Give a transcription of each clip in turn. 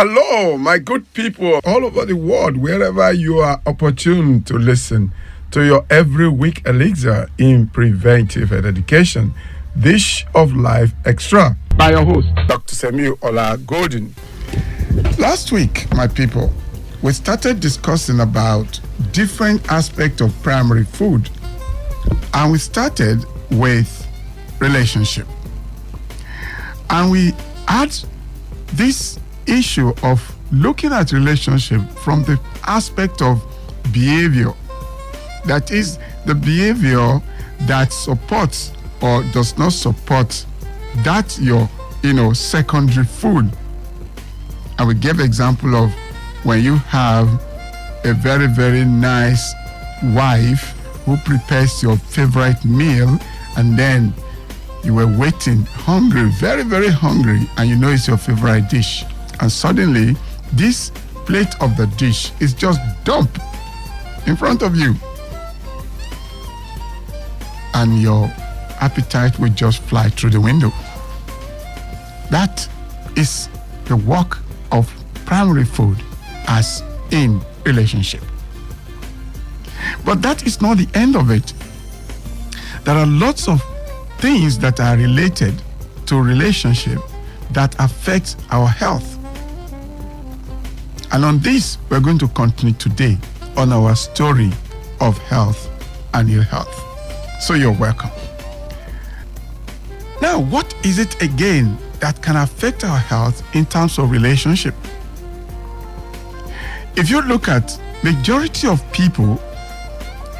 Hello, my good people all over the world, wherever you are opportune to listen to your every week elixir in preventive education. Dish of Life Extra by your host, Dr. Samuel Ola Golden. Last week, my people, we started discussing about different aspects of primary food. And we started with relationship. And we had this issue of looking at relationship from the aspect of behavior. That is the behavior that supports or does not support that your you know secondary food. I will give example of when you have a very very nice wife who prepares your favorite meal and then you were waiting hungry very very hungry and you know it's your favorite dish and suddenly this plate of the dish is just dumped in front of you. And your appetite will just fly through the window. That is the work of primary food as in relationship. But that is not the end of it. There are lots of things that are related to relationship that affect our health and on this, we're going to continue today on our story of health and ill health. So you're welcome. Now, what is it again that can affect our health in terms of relationship? If you look at majority of people,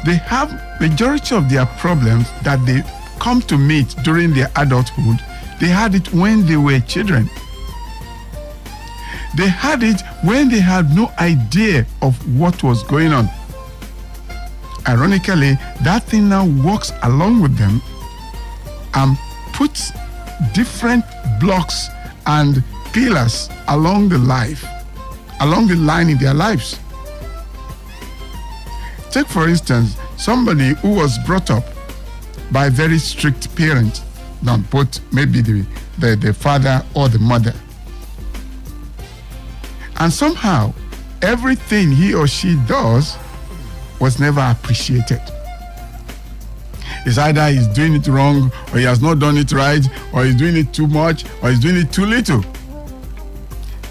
they have majority of their problems that they come to meet during their adulthood, they had it when they were children. They had it when they had no idea of what was going on. Ironically, that thing now walks along with them and puts different blocks and pillars along the life, along the line in their lives. Take, for instance, somebody who was brought up by very strict parents, not both maybe the, the, the father or the mother and somehow, everything he or she does was never appreciated. It's either he's doing it wrong, or he has not done it right, or he's doing it too much, or he's doing it too little.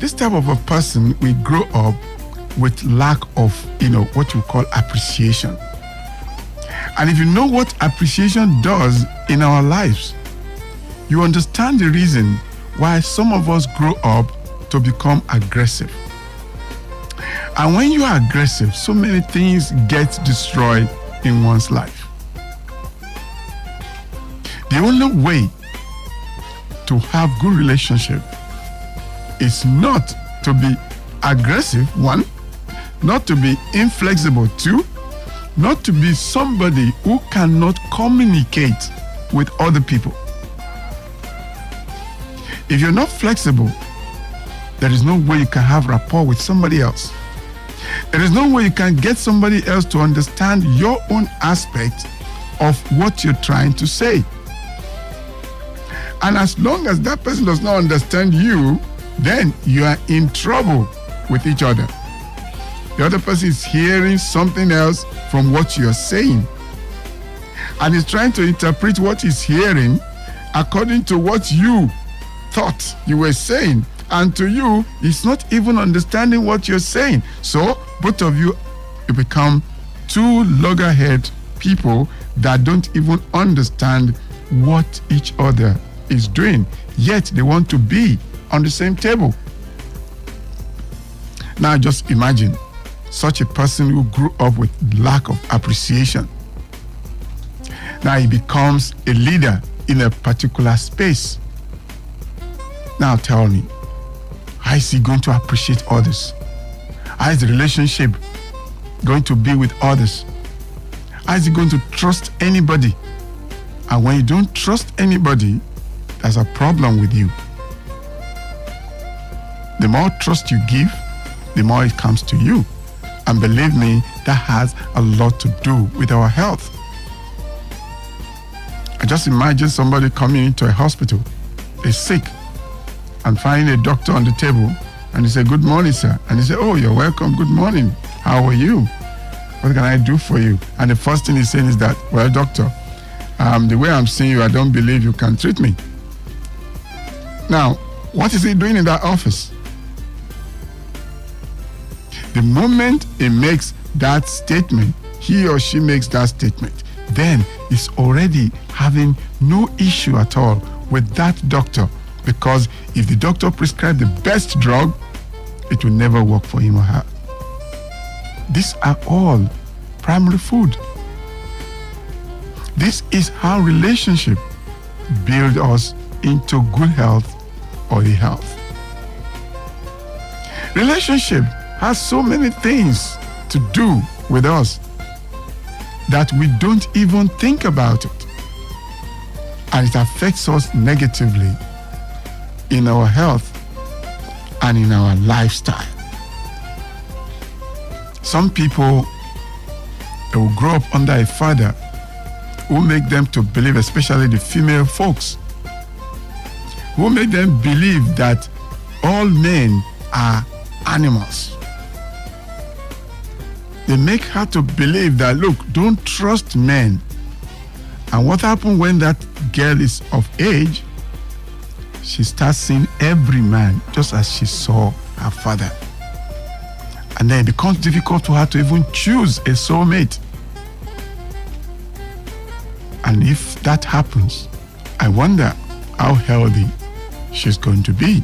This type of a person will grow up with lack of, you know, what you call appreciation. And if you know what appreciation does in our lives, you understand the reason why some of us grow up to become aggressive. And when you are aggressive, so many things get destroyed in one's life. The only way to have good relationship is not to be aggressive, one, not to be inflexible, two, not to be somebody who cannot communicate with other people. If you're not flexible, there is no way you can have rapport with somebody else. There is no way you can get somebody else to understand your own aspect of what you're trying to say. And as long as that person does not understand you, then you are in trouble with each other. The other person is hearing something else from what you're saying. And is trying to interpret what he's hearing according to what you thought you were saying and to you, he's not even understanding what you're saying. So both of you, you become two loggerhead people that don't even understand what each other is doing. Yet they want to be on the same table. Now just imagine such a person who grew up with lack of appreciation. Now he becomes a leader in a particular space. Now tell me, how is he going to appreciate others? How is the relationship going to be with others? How is he going to trust anybody? And when you don't trust anybody, there's a problem with you. The more trust you give, the more it comes to you. And believe me, that has a lot to do with our health. I just imagine somebody coming into a hospital, they're sick, and finding a doctor on the table And he say, Good morning, sir. And he say, Oh, you're welcome. Good morning. How are you? What can I do for you? And the first thing he's saying is that, Well, doctor, um, the way I'm seeing you, I don't believe you can treat me. Now, what is he doing in that office? The moment he makes that statement, he or she makes that statement, then is already having no issue at all with that doctor because if the doctor prescribed the best drug, it will never work for him or her. These are all primary food. This is how relationship build us into good health or ill health. Relationship has so many things to do with us that we don't even think about it. And it affects us negatively in our health and in our lifestyle. Some people they will grow up under a father who make them to believe, especially the female folks, who make them believe that all men are animals. They make her to believe that, look, don't trust men. And what happens when that girl is of age? She starts seeing every man just as she saw her father. And then it becomes difficult for her to even choose a soulmate. And if that happens, I wonder how healthy she's going to be.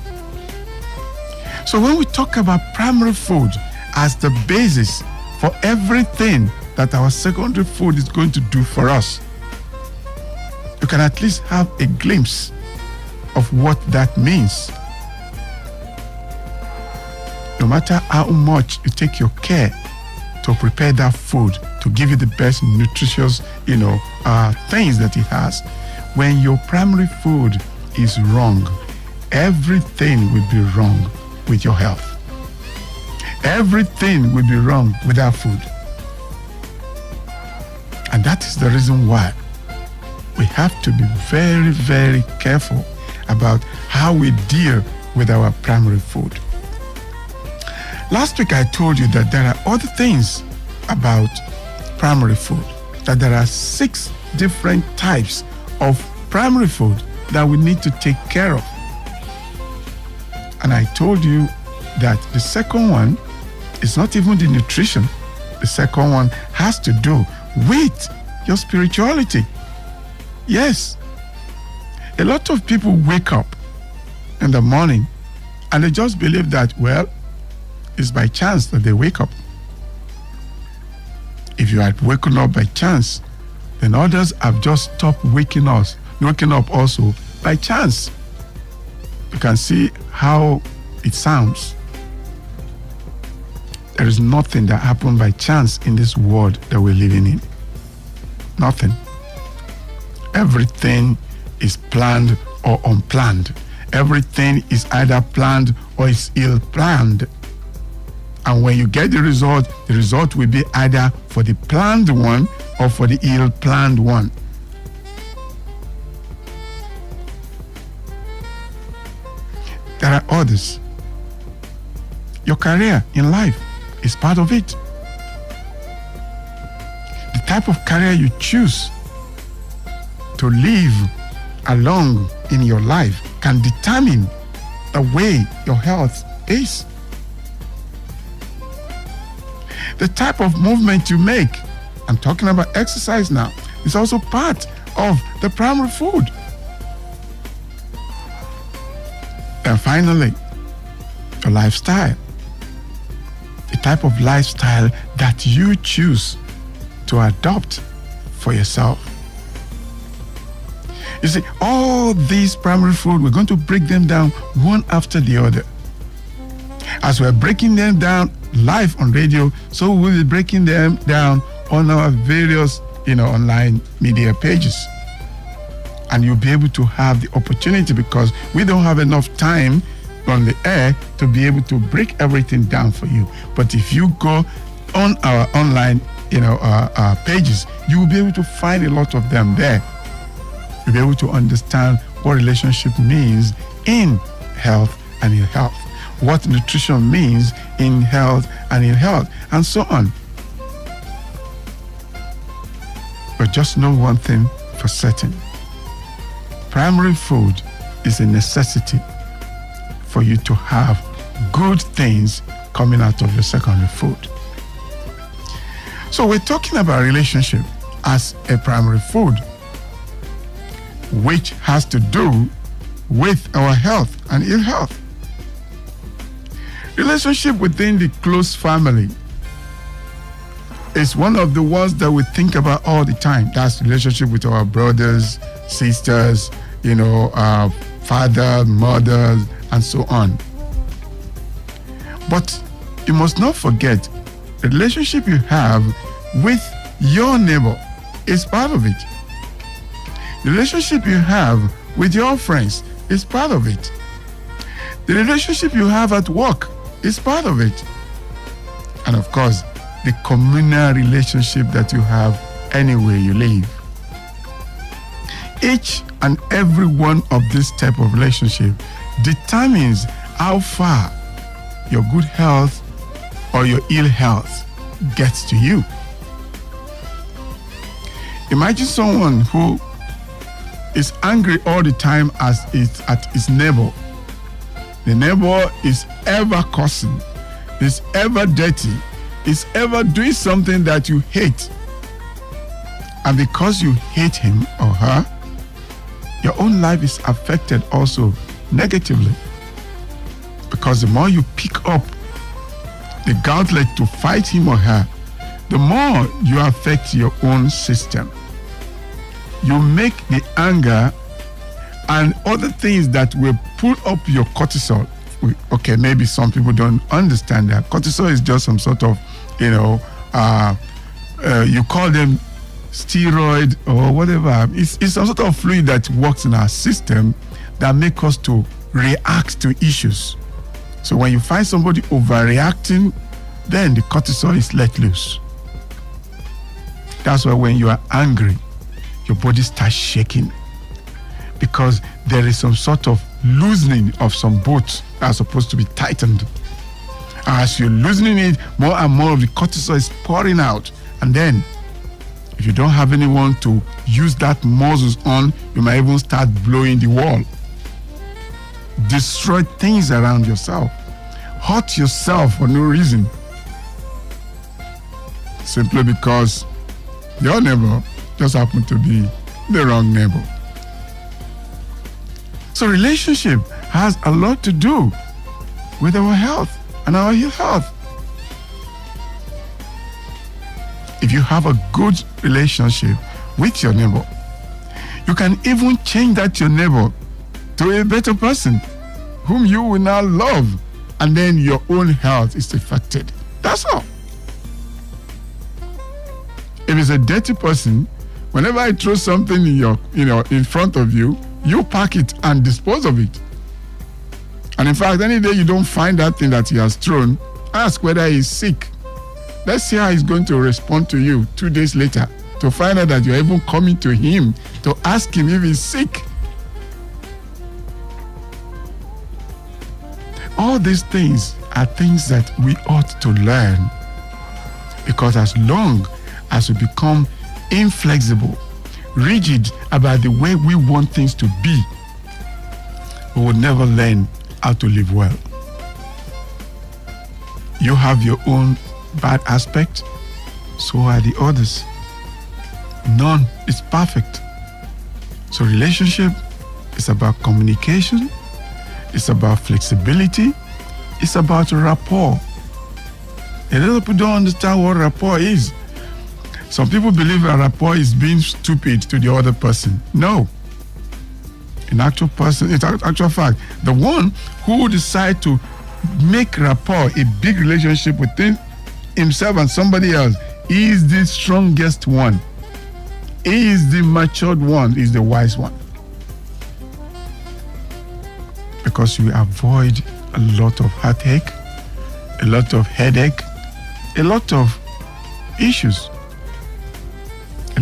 So when we talk about primary food as the basis for everything that our secondary food is going to do for us, you can at least have a glimpse of what that means. No matter how much you take your care to prepare that food to give you the best nutritious, you know, uh, things that it has, when your primary food is wrong, everything will be wrong with your health. Everything will be wrong with our food. And that is the reason why we have to be very, very careful about how we deal with our primary food. Last week I told you that there are other things about primary food, that there are six different types of primary food that we need to take care of. And I told you that the second one is not even the nutrition. The second one has to do with your spirituality. Yes. A lot of people wake up in the morning and they just believe that, well, it's by chance that they wake up. If you had woken up by chance, then others have just stopped waking us, waking up also by chance. You can see how it sounds. There is nothing that happened by chance in this world that we're living in. Nothing. Everything is planned or unplanned. Everything is either planned or is ill planned. And when you get the result, the result will be either for the planned one or for the ill planned one. There are others. Your career in life is part of it. The type of career you choose to live along in your life can determine the way your health is. The type of movement you make, I'm talking about exercise now, is also part of the primary food. And finally, your lifestyle. The type of lifestyle that you choose to adopt for yourself. You see, all these primary food, we're going to break them down one after the other. As we're breaking them down live on radio, so we'll be breaking them down on our various, you know, online media pages. And you'll be able to have the opportunity because we don't have enough time on the air to be able to break everything down for you. But if you go on our online, you know, uh, uh, pages, you will be able to find a lot of them there. You'll be able to understand what relationship means in health and in health. what nutrition means in health and in health, and so on. But just know one thing for certain primary food is a necessity for you to have good things coming out of your secondary food. So we're talking about relationship as a primary food, which has to do with our health and ill health. Relationship within the close family is one of the ones that we think about all the time. That's relationship with our brothers, sisters, you know, uh, father, mother, and so on. But you must not forget the relationship you have with your neighbor is part of it. The relationship you have with your friends is part of it. The relationship you have at work is part of it. And of course, the communal relationship that you have anywhere you live. Each and every one of this type of relationship determines how far your good health or your ill health gets to you. Imagine someone who is angry all the time as it, at his neighbor. The neighbor is ever cursing, is ever dirty, is ever doing something that you hate. And because you hate him or her, your own life is affected also negatively. Because the more you pick up the gauntlet to fight him or her, the more you affect your own system. You make the anger and other things that will pull up your cortisol. Okay, maybe some people don't understand that. Cortisol is just some sort of, you know, uh, uh, you call them steroid or whatever. It's, it's some sort of fluid that works in our system that make us to react to issues. So when you find somebody overreacting, then the cortisol is let loose. That's why when you are angry, your body starts shaking because there is some sort of loosening of some bolts that are supposed to be tightened. As you're loosening it, more and more of the cortisol is pouring out. And then, if you don't have anyone to use that muscles on, you might even start blowing the wall. Destroy things around yourself. Hurt yourself for no reason. Simply because your neighbor just happened to be the wrong neighbor. So relationship has a lot to do with our health and our health. If you have a good relationship with your neighbor, you can even change that your neighbor to a better person whom you will now love and then your own health is affected. That's all. If it's a dirty person, whenever I throw something in your, you know, in front of you, you pack it and dispose of it. And in fact, any day you don't find that thing that he has thrown, ask whether he's sick. Let's see how he's going to respond to you two days later to find out that you're even coming to him to ask him if he's sick. All these things are things that we ought to learn because as long as we become inflexible, rigid about the way we want things to be, we will never learn how to live well. You have your own bad aspect, so are the others. None is perfect. So, relationship is about communication, it's about flexibility, it's about rapport. A lot of people don't understand what rapport is. Some people believe a rapport is being stupid to the other person. No. In actual person, in actual fact, the one who decide to make rapport a big relationship within himself and somebody else is the strongest one. He is the matured one, is the wise one. Because you avoid a lot of heartache, a lot of headache, a lot of issues.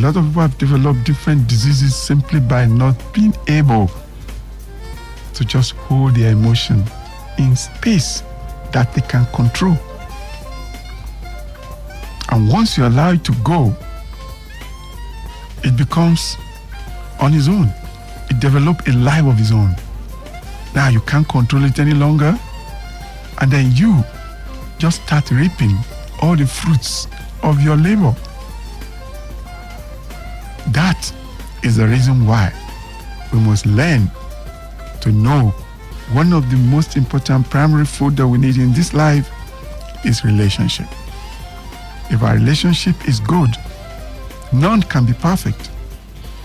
A lot of people have developed different diseases simply by not being able to just hold their emotion in space that they can control. And once you allow it to go, it becomes on its own. It develops a life of its own. Now you can't control it any longer. And then you just start reaping all the fruits of your labor. That is the reason why we must learn to know one of the most important primary food that we need in this life is relationship. If our relationship is good, none can be perfect.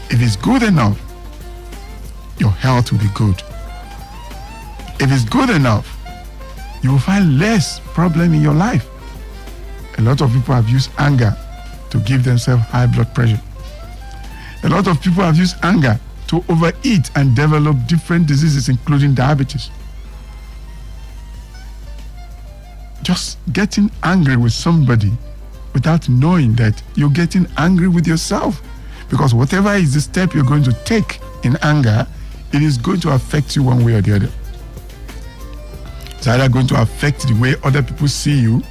If it's good enough, your health will be good. If it's good enough, you will find less problem in your life. A lot of people have used anger to give themselves high blood pressure. A lot of people have used anger to overeat and develop different diseases, including diabetes. Just getting angry with somebody without knowing that you're getting angry with yourself. Because whatever is the step you're going to take in anger, it is going to affect you one way or the other. It's either going to affect the way other people see you,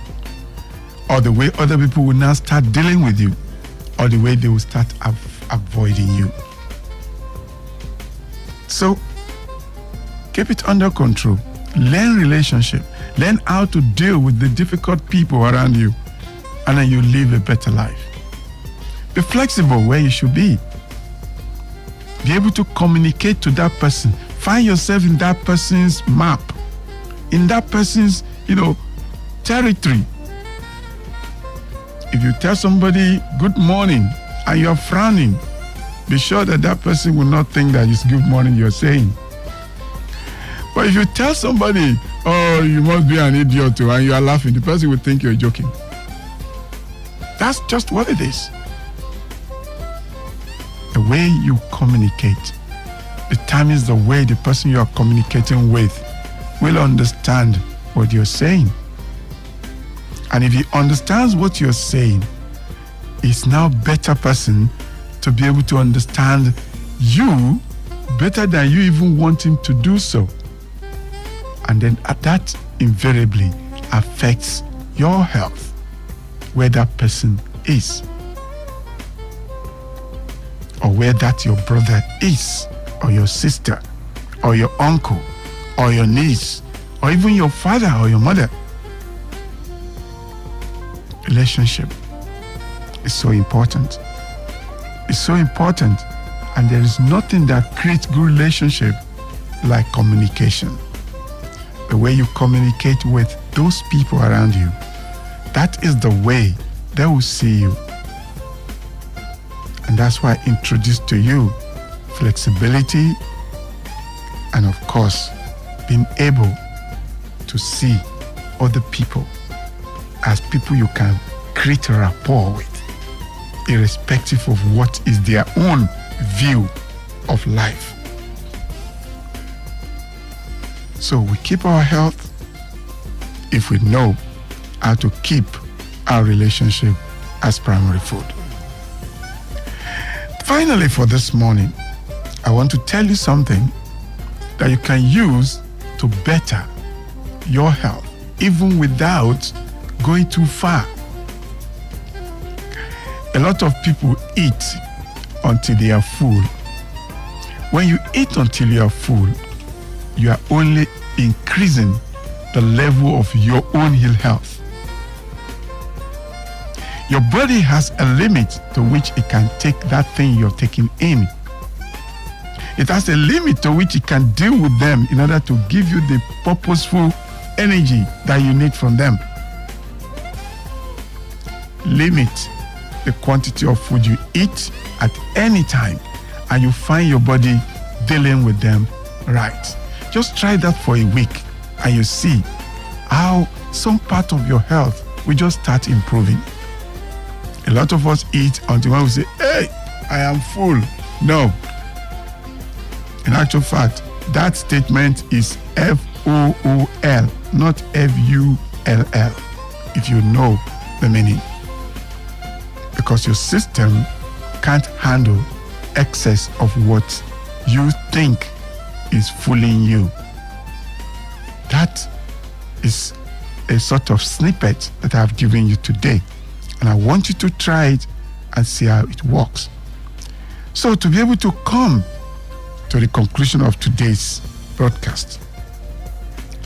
or the way other people will now start dealing with you, or the way they will start av- avoiding you. So keep it under control. Learn relationship. Learn how to deal with the difficult people around you. And then you live a better life. Be flexible where you should be. Be able to communicate to that person. Find yourself in that person's map, in that person's, you know, territory. If you tell somebody good morning and you're frowning, be sure that that person will not think that it's good morning you're saying. But if you tell somebody, oh, you must be an idiot too, and you are laughing, the person will think you're joking. That's just what it is. The way you communicate determines the way the person you are communicating with will understand what you're saying. And if he understands what you're saying, he's now better person to be able to understand you better than you even want him to do so. And then uh, that invariably affects your health, where that person is, or where that your brother is, or your sister, or your uncle, or your niece, or even your father or your mother. Relationship is so important. It's so important. And there is nothing that creates good relationship like communication. The way you communicate with those people around you, that is the way they will see you. And that's why I introduced to you flexibility and, of course, being able to see other people as people you can create a rapport with, irrespective of what is their own view of life. So we keep our health if we know how to keep our relationship as primary food. Finally, for this morning, I want to tell you something that you can use to better your health, even without going too far. A lot of people eat until they are full. When you eat until you are full, you are only increasing the level of your own ill health. Your body has a limit to which it can take that thing you're taking in. It has a limit to which it can deal with them in order to give you the purposeful energy that you need from them. Limit the quantity of food you eat at any time, and you find your body dealing with them right. Just try that for a week, and you see how some part of your health will just start improving. A lot of us eat until we say, Hey, I am full. No. In actual fact, that statement is F O O L, not F U L L, if you know the meaning. Because your system can't handle excess of what you think is fooling you. That is a sort of snippet that I've given you today. And I want you to try it and see how it works. So, to be able to come to the conclusion of today's broadcast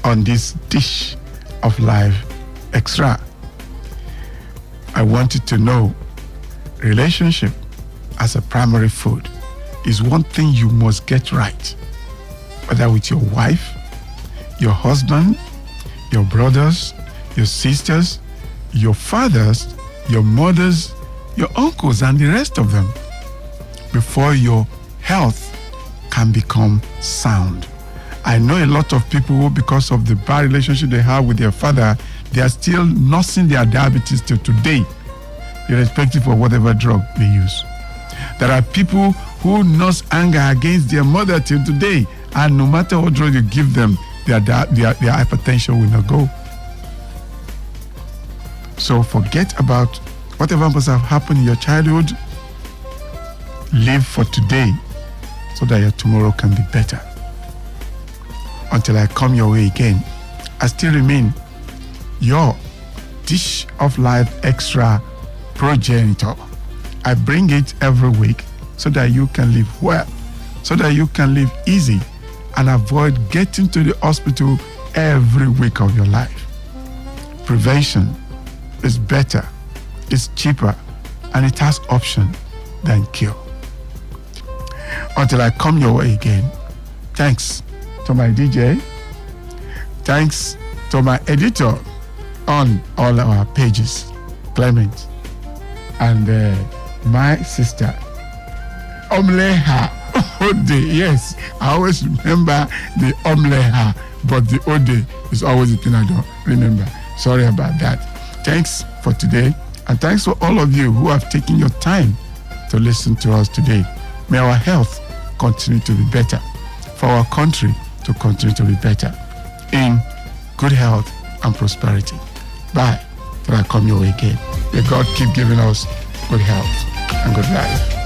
on this dish of life extra, I want you to know relationship as a primary food is one thing you must get right, whether with your wife, your husband, your brothers, your sisters, your fathers, your mothers, your uncles, and the rest of them before your health can become sound. I know a lot of people who, because of the bad relationship they have with their father, they are still nursing their diabetes till today, irrespective of whatever drug they use. There are people who nurse anger against their mother till today, and no matter what drug you give them, their, their, their hypertension will not go. So forget about whatever must have happened in your childhood. Live for today so that your tomorrow can be better. Until I come your way again, I still remain your dish of life extra progenitor. I bring it every week so that you can live well, so that you can live easy and avoid getting to the hospital every week of your life. Prevention is better, it's cheaper, and it has option than cure. Until I come your way again, thanks to my DJ, thanks to my editor on all our pages, Clement, and uh, my sister, Omleha Ode. Yes, I always remember the Omleha, but the Ode is always the thing I don't remember. Sorry about that. Thanks for today, and thanks for all of you who have taken your time to listen to us today. May our health continue to be better, for our country to continue to be better, in good health and prosperity. Bye till I come your way again. May God keep giving us good health and good life.